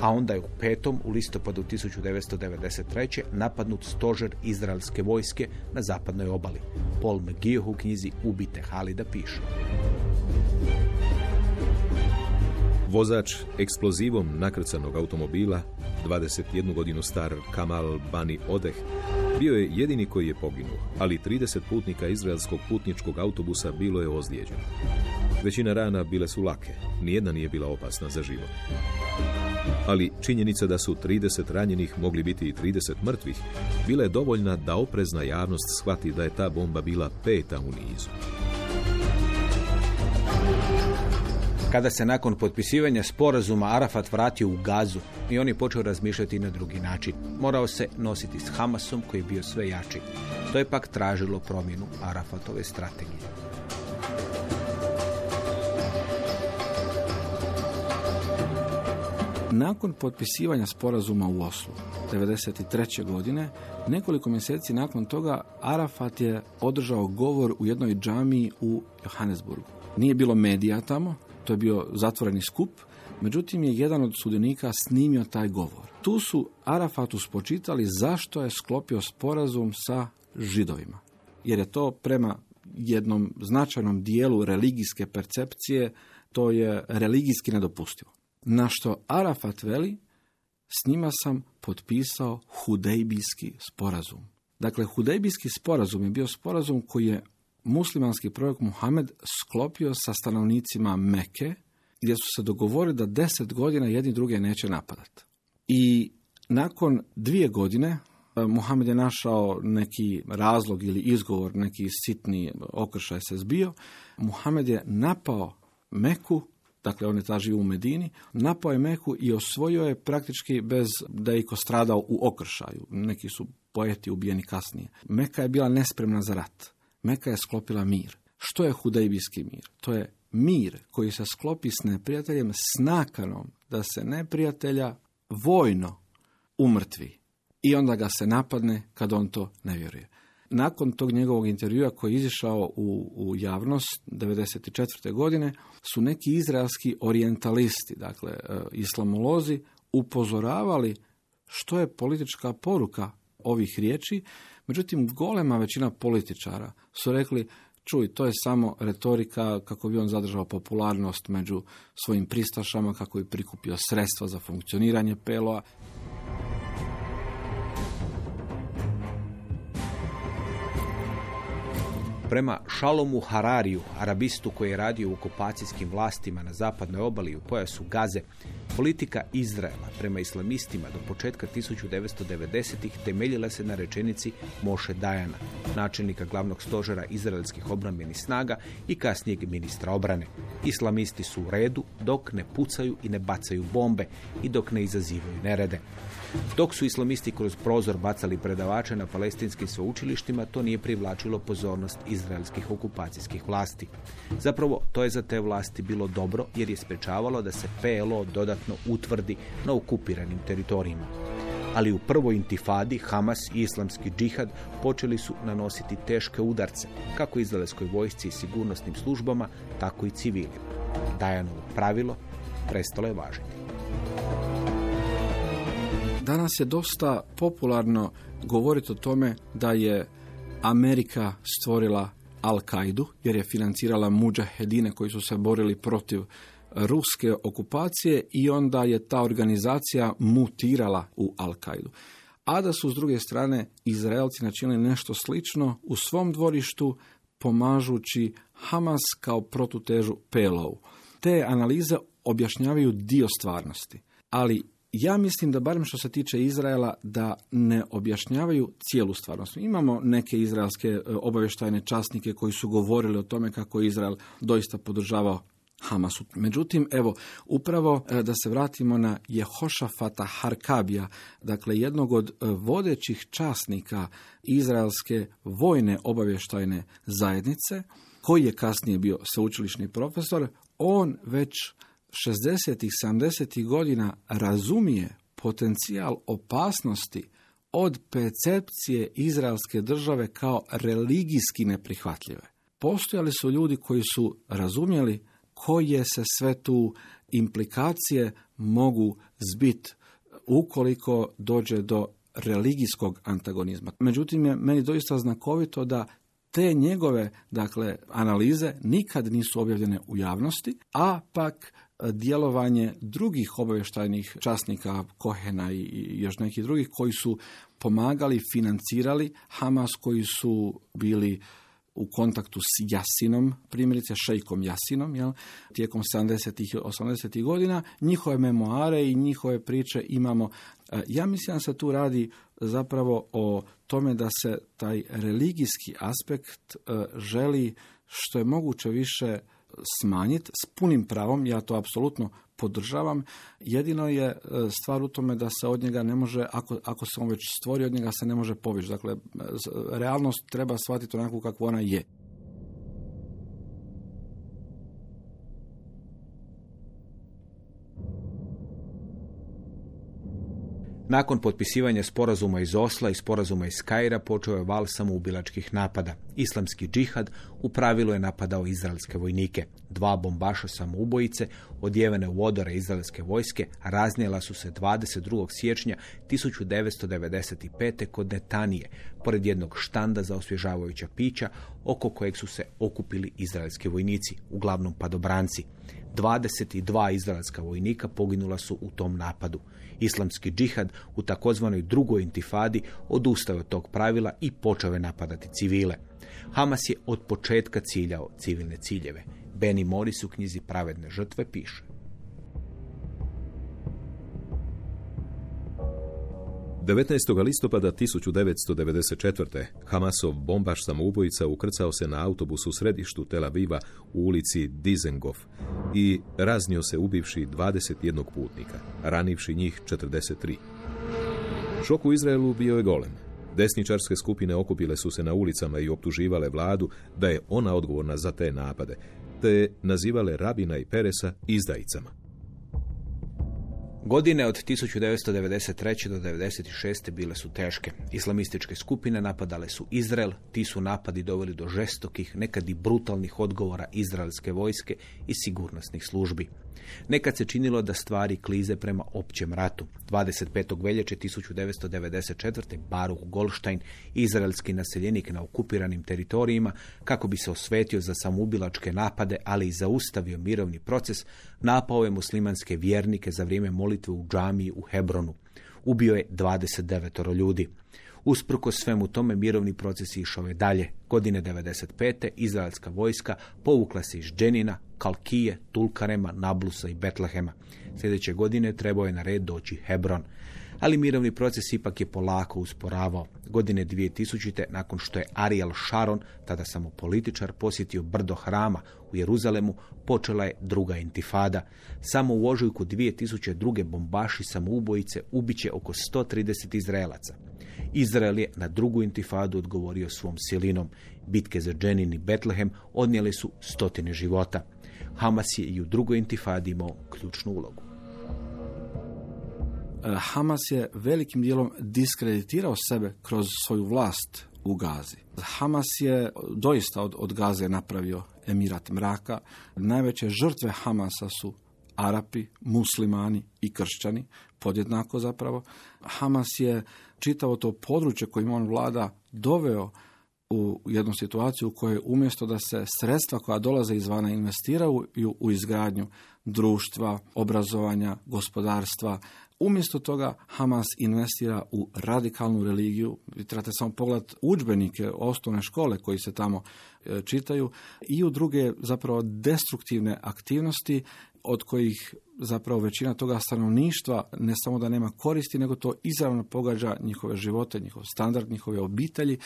Speaker 2: a onda je u petom u listopadu 1993. napadnut stožer izraelske vojske na zapadnoj obali. Paul McGee u knjizi Ubite Halida piše.
Speaker 3: Vozač eksplozivom nakrcanog automobila, 21 godinu star Kamal Bani Odeh, bio je jedini koji je poginuo, ali 30 putnika izraelskog putničkog autobusa bilo je ozlijeđeno. Većina rana bile su lake, nijedna nije bila opasna za život. Ali činjenica da su 30 ranjenih mogli biti i 30 mrtvih, bila je dovoljna da oprezna javnost shvati da je ta bomba bila peta u nizu.
Speaker 2: Kada se nakon potpisivanja sporazuma Arafat vratio u Gazu i on je počeo razmišljati na drugi način. Morao se nositi s Hamasom koji je bio sve jači. To je pak tražilo promjenu Arafatove strategije.
Speaker 4: Nakon potpisivanja sporazuma u Oslu 1993. godine, nekoliko mjeseci nakon toga Arafat je održao govor u jednoj džamiji u Johannesburgu. Nije bilo medija tamo, to je bio zatvoreni skup, međutim je jedan od sudionika snimio taj govor. Tu su Arafatu spočitali zašto je sklopio sporazum sa židovima. Jer je to prema jednom značajnom dijelu religijske percepcije, to je religijski nedopustivo. Na što Arafat veli, s njima sam potpisao hudejbijski sporazum. Dakle, hudejbijski sporazum je bio sporazum koji je muslimanski prorok Muhammed sklopio sa stanovnicima Meke, gdje su se dogovorili da deset godina jedni druge neće napadati. I nakon dvije godine e, Muhammed je našao neki razlog ili izgovor, neki sitni okršaj se zbio. Muhammed je napao Meku, dakle on je ta živo u Medini, napao je Meku i osvojio je praktički bez da je iko stradao u okršaju. Neki su poeti ubijeni kasnije. Meka je bila nespremna za rat. Meka je sklopila mir. Što je hudejbijski mir? To je mir koji se sklopi s neprijateljem s nakanom da se neprijatelja vojno umrtvi i onda ga se napadne kad on to ne vjeruje. Nakon tog njegovog intervjua koji je izišao u, u javnost 1994. godine su neki izraelski orientalisti, dakle e, islamolozi, upozoravali što je politička poruka ovih riječi, međutim golema većina političara su rekli čuj, to je samo retorika kako bi on zadržao popularnost među svojim pristašama, kako bi prikupio sredstva za funkcioniranje PLO-a.
Speaker 2: Prema Šalomu Harariju, arabistu koji je radio u okupacijskim vlastima na zapadnoj obali u pojasu Gaze, politika Izraela prema islamistima do početka 1990-ih temeljila se na rečenici Moše Dajana, načelnika glavnog stožera izraelskih obrambenih snaga i kasnijeg ministra obrane. Islamisti su u redu dok ne pucaju i ne bacaju bombe i dok ne izazivaju nerede. Dok su islamisti kroz prozor bacali predavače na palestinskim sveučilištima, to nije privlačilo pozornost izraelskih okupacijskih vlasti. Zapravo, to je za te vlasti bilo dobro jer je sprečavalo da se PLO dodatno utvrdi na okupiranim teritorijima. Ali u prvoj intifadi Hamas i islamski džihad počeli su nanositi teške udarce, kako izraelskoj vojsci i sigurnosnim službama, tako i civilima. Dajanovo pravilo prestalo je važiti.
Speaker 4: Danas je dosta popularno govoriti o tome da je Amerika stvorila Al-Kaidu, jer je financirala muđahedine koji su se borili protiv ruske okupacije i onda je ta organizacija mutirala u Al-Kaidu. A da su s druge strane Izraelci načinili nešto slično u svom dvorištu pomažući Hamas kao protutežu PLO. Te analize objašnjavaju dio stvarnosti, ali ja mislim da barem što se tiče Izraela da ne objašnjavaju cijelu stvarnost. Imamo neke izraelske e, obavještajne časnike koji su govorili o tome kako Izrael doista podržavao Hamasu. Međutim, evo, upravo e, da se vratimo na Jehošafata Harkabija, dakle jednog od e, vodećih časnika izraelske vojne obavještajne zajednice, koji je kasnije bio sveučilišni profesor, on već 60. 70. godina razumije potencijal opasnosti od percepcije izraelske države kao religijski neprihvatljive. Postojali su ljudi koji su razumjeli koje se sve tu implikacije mogu zbit ukoliko dođe do religijskog antagonizma. Međutim, je meni doista znakovito da te njegove dakle analize nikad nisu objavljene u javnosti, a pak djelovanje drugih obavještajnih časnika Kohena i još nekih drugih koji su pomagali, financirali Hamas, koji su bili u kontaktu s Jasinom, primjerice šejkom Jasinom, jel, tijekom 70. i 80. godina, njihove memoare i njihove priče imamo. E, ja mislim da se tu radi zapravo o tome da se taj religijski aspekt e, želi što je moguće više smanjiti s punim pravom, ja to apsolutno podržavam. Jedino je e, stvar u tome da se od njega ne može, ako, ako se on već stvori, od njega se ne može povići. Dakle, realnost treba shvatiti onako kako ona je.
Speaker 2: Nakon potpisivanja sporazuma iz Osla i sporazuma iz Kaira počeo je val samoubilačkih napada. Islamski džihad u pravilu je napadao izraelske vojnike. Dva bombaša samoubojice, odjevene u odore izraelske vojske, raznijela su se 22. siječnja 1995. kod Netanije, pored jednog štanda za osvježavajuća pića, oko kojeg su se okupili izraelski vojnici, uglavnom padobranci. 22 izraelska vojnika poginula su u tom napadu. Islamski džihad u takozvanoj drugoj intifadi odustao od tog pravila i počeo je napadati civile. Hamas je od početka ciljao civilne ciljeve. Beni Moris u knjizi Pravedne žrtve piše.
Speaker 3: 19. listopada 1994. Hamasov bombaš samoubojica ukrcao se na autobus u središtu Tel Aviva u ulici Dizengov i raznio se ubivši 21 putnika, ranivši njih 43. Šok u Izraelu bio je golem. Desničarske skupine okupile su se na ulicama i optuživale vladu da je ona odgovorna za te napade, te nazivale Rabina i Peresa izdajicama.
Speaker 2: Godine od 1993. do 1996. bile su teške. Islamističke skupine napadale su Izrael, ti su napadi doveli do žestokih, nekad i brutalnih odgovora izraelske vojske i sigurnosnih službi. Nekad se činilo da stvari klize prema općem ratu. 25. veljače 1994. Baruch Goldstein, izraelski naseljenik na okupiranim teritorijima, kako bi se osvetio za samoubilačke napade, ali i zaustavio mirovni proces, napao je muslimanske vjernike za vrijeme molitve u džamiji u Hebronu. Ubio je 29 ljudi. Usprko svemu tome mirovni proces išao je dalje. Godine 95. izraelska vojska povukla se iz Dženina, Kalkije, Tulkarema, Nablusa i Betlehema. Sljedeće godine trebao je na red doći Hebron. Ali mirovni proces ipak je polako usporavao. Godine 2000. nakon što je Ariel Sharon, tada samo političar, posjetio brdo hrama u Jeruzalemu, počela je druga intifada. Samo u ožujku 2002. bombaši samoubojice ubiće oko 130 Izraelaca. Izrael je na drugu intifadu odgovorio svom silinom. Bitke za Dženin i Betlehem odnijeli su stotine života. Hamas je i u drugoj intifadi imao ključnu ulogu.
Speaker 4: E, Hamas je velikim dijelom diskreditirao sebe kroz svoju vlast u Gazi. Hamas je doista od, od Gaze napravio emirat mraka. Najveće žrtve Hamasa su Arapi, muslimani i kršćani, podjednako zapravo. Hamas je čitavo to područje kojim on vlada doveo u jednu situaciju u kojoj umjesto da se sredstva koja dolaze izvana investiraju u izgradnju društva, obrazovanja, gospodarstva, Umjesto toga Hamas investira u radikalnu religiju. Vi trebate samo pogledati udžbenike osnovne škole koji se tamo e, čitaju i u druge zapravo destruktivne aktivnosti od kojih zapravo većina toga stanovništva ne samo da nema koristi, nego to izravno pogađa njihove živote, njihov standard, njihove obitelji.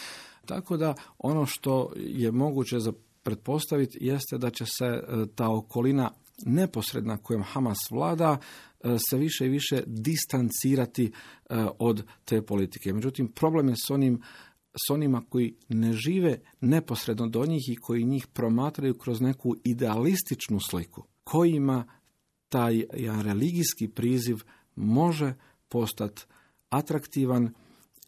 Speaker 4: Tako da ono što je moguće za pretpostaviti jeste da će se e, ta okolina neposredna kojom Hamas vlada se više i više distancirati e, od te politike. Međutim, problem je s onim s onima koji ne žive neposredno do njih i koji njih promatraju kroz neku idealističnu sliku, kojima taj jedan religijski priziv može postati atraktivan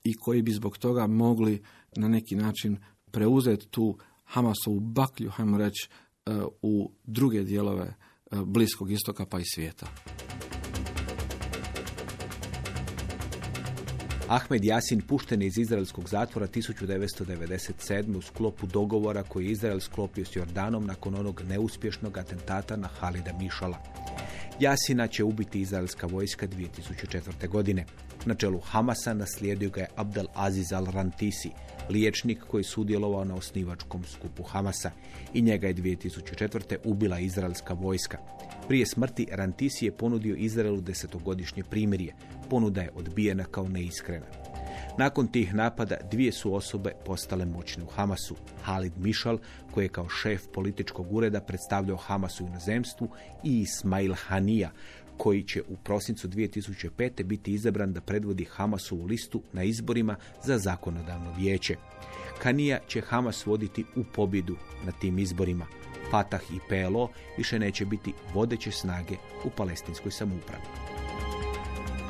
Speaker 4: i koji bi zbog toga mogli na neki način preuzeti tu Hamasovu baklju, hajmo reći, e, u druge dijelove e, Bliskog istoka pa i svijeta.
Speaker 2: Ahmed Jasin pušten je iz izraelskog zatvora 1997. u sklopu dogovora koji je Izrael sklopio s Jordanom nakon onog neuspješnog atentata na Halida Mišala. Jasina će ubiti izraelska vojska 2004. godine. Na čelu Hamasa naslijedio ga je Abdel Aziz al-Rantisi, liječnik koji sudjelovao na osnivačkom skupu Hamasa i njega je 2004. ubila izraelska vojska. Prije smrti Rantisi je ponudio Izraelu desetogodišnje primirje. Ponuda je odbijena kao neiskrena. Nakon tih napada dvije su osobe postale moćne u Hamasu. Halid Mišal, koji je kao šef političkog ureda predstavljao Hamasu u inozemstvu, i Ismail Hanija, koji će u prosincu 2005. biti izabran da predvodi Hamasovu listu na izborima za zakonodavno vijeće. Hanija će Hamas voditi u pobjedu na tim izborima. Fatah i PLO više neće biti vodeće snage u palestinskoj samoupravi.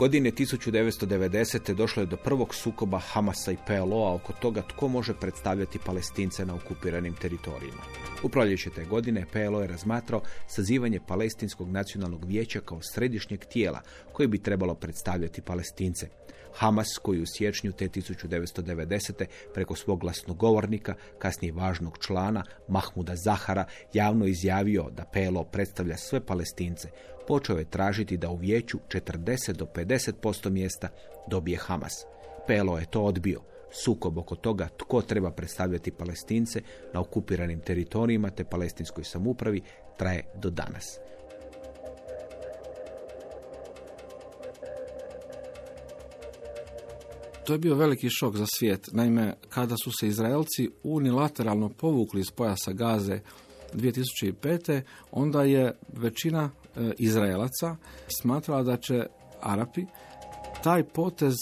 Speaker 2: Godine 1990. došlo je do prvog sukoba Hamasa i PLO-a oko toga tko može predstavljati palestince na okupiranim teritorijima. U proljeće te godine PLO je razmatrao sazivanje Palestinskog nacionalnog vijeća kao središnjeg tijela koje bi trebalo predstavljati palestince. Hamas, koji u siječnju te 1990. preko svog glasnogovornika, kasnije važnog člana, Mahmuda Zahara, javno izjavio da PLO predstavlja sve palestince, počeo je tražiti da u vijeću 40 do 50% mjesta dobije Hamas. PLO je to odbio. Sukob oko toga tko treba predstavljati palestince na okupiranim teritorijima te palestinskoj samupravi traje do danas.
Speaker 4: To je bio veliki šok za svijet. Naime, kada su se Izraelci unilateralno povukli iz pojasa Gaze 2005. onda je većina Izraelaca smatrala da će Arapi taj potez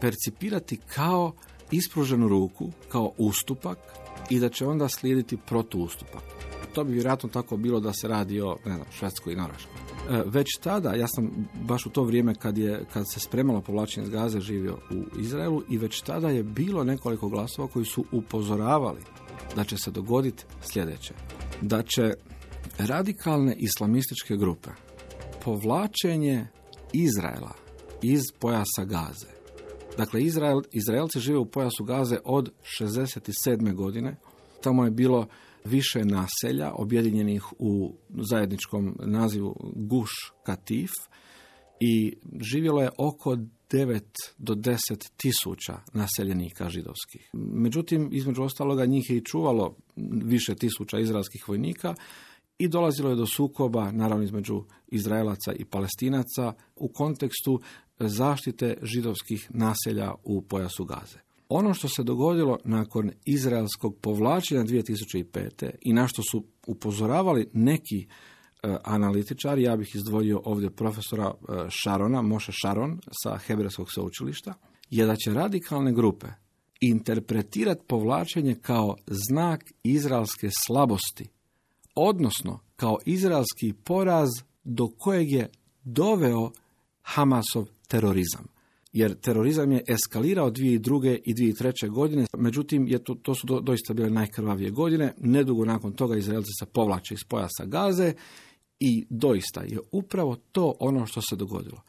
Speaker 4: percipirati kao ispruženu ruku, kao ustupak i da će onda slijediti protuustupak. To bi vjerojatno tako bilo da se radi o ne znam, Švedskoj i Norveškoj. E, već tada, ja sam baš u to vrijeme kad, je, kad se spremalo povlačenje iz Gaze živio u Izraelu i već tada je bilo nekoliko glasova koji su upozoravali da će se dogoditi sljedeće. Da će radikalne islamističke grupe povlačenje Izraela iz pojasa Gaze. Dakle, Izrael, Izraelci žive u pojasu Gaze od 67. godine. Tamo je bilo više naselja objedinjenih u zajedničkom nazivu Guš Katif i živjelo je oko 9 do 10 tisuća naseljenika židovskih. Međutim, između ostaloga njih je i čuvalo više tisuća izraelskih vojnika i dolazilo je do sukoba, naravno između Izraelaca i Palestinaca, u kontekstu zaštite židovskih naselja u pojasu Gaze. Ono što se dogodilo nakon izraelskog povlačenja 2005. i na što su upozoravali neki e, analitičari, ja bih izdvojio ovdje profesora e, Šarona, Moša Šaron sa Hebrejskog sveučilišta, je da će radikalne grupe interpretirati povlačenje kao znak izraelske slabosti, odnosno kao izraelski poraz do kojeg je doveo Hamasov terorizam jer terorizam je eskalirao 2002. i 2003. godine, međutim je to, to su do, doista bile najkrvavije godine. Nedugo nakon toga Izraelci se povlače iz pojasa Gaze i doista je upravo to ono što se dogodilo.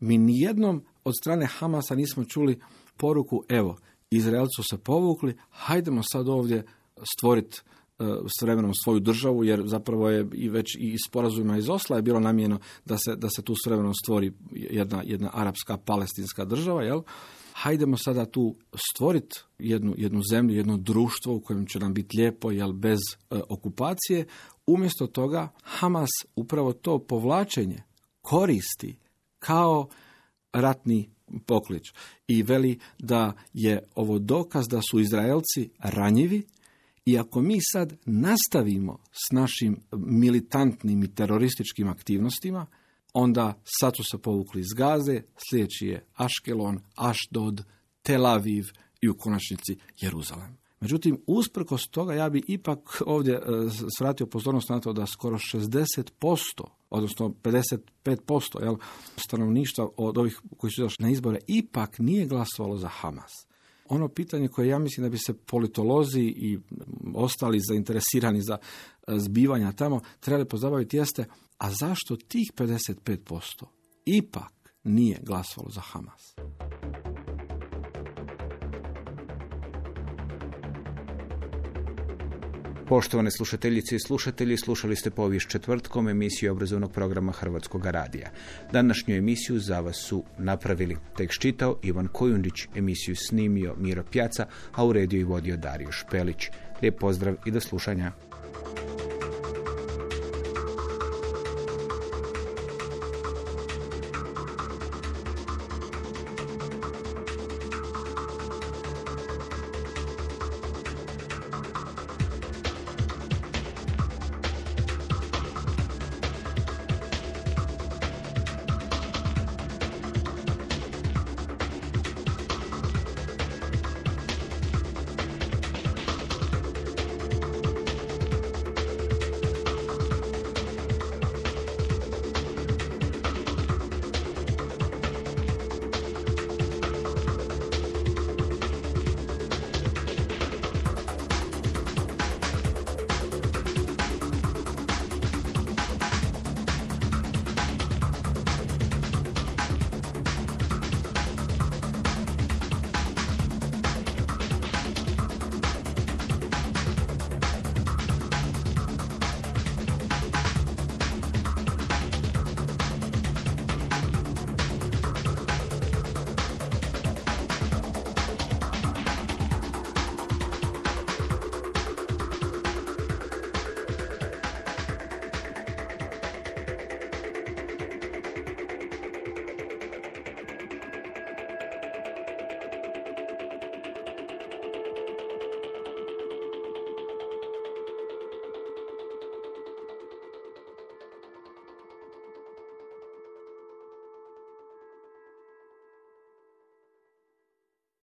Speaker 4: Mi nijednom od strane Hamasa nismo čuli poruku, evo, Izraelci su se povukli, hajdemo sad ovdje stvoriti s vremenom svoju državu, jer zapravo je i već i sporazumima iz Osla je bilo namijeno da se, da se tu s vremenom stvori jedna, jedna arapska palestinska država, jel? Hajdemo sada tu stvoriti jednu, jednu zemlju, jedno društvo u kojem će nam biti lijepo, jel, bez e, okupacije. Umjesto toga Hamas upravo to povlačenje koristi kao ratni poklič i veli da je ovo dokaz da su Izraelci ranjivi i ako mi sad nastavimo s našim militantnim i terorističkim aktivnostima, onda sad su se povukli iz Gaze, sljedeći je Aškelon, Ašdod, Tel Aviv i u konačnici Jeruzalem. Međutim, usprkos toga ja bi ipak ovdje e, svratio pozornost na to da skoro 60%, odnosno 55% jel, stanovništva od ovih koji su došli na izbore ipak nije glasovalo za Hamas. Ono pitanje koje ja mislim da bi se politolozi i ostali zainteresirani za e, zbivanja tamo trebali pozabaviti jeste, a zašto tih 55% ipak nije glasovalo za Hamas?
Speaker 2: Poštovane slušateljice i slušatelji, slušali ste povijest četvrtkom emisiju obrazovnog programa Hrvatskog radija. Današnju emisiju za vas su napravili tekst čitao Ivan Kojundić, emisiju snimio Miro Pjaca, a uredio i vodio Dario Špelić. Lijep pozdrav i do slušanja.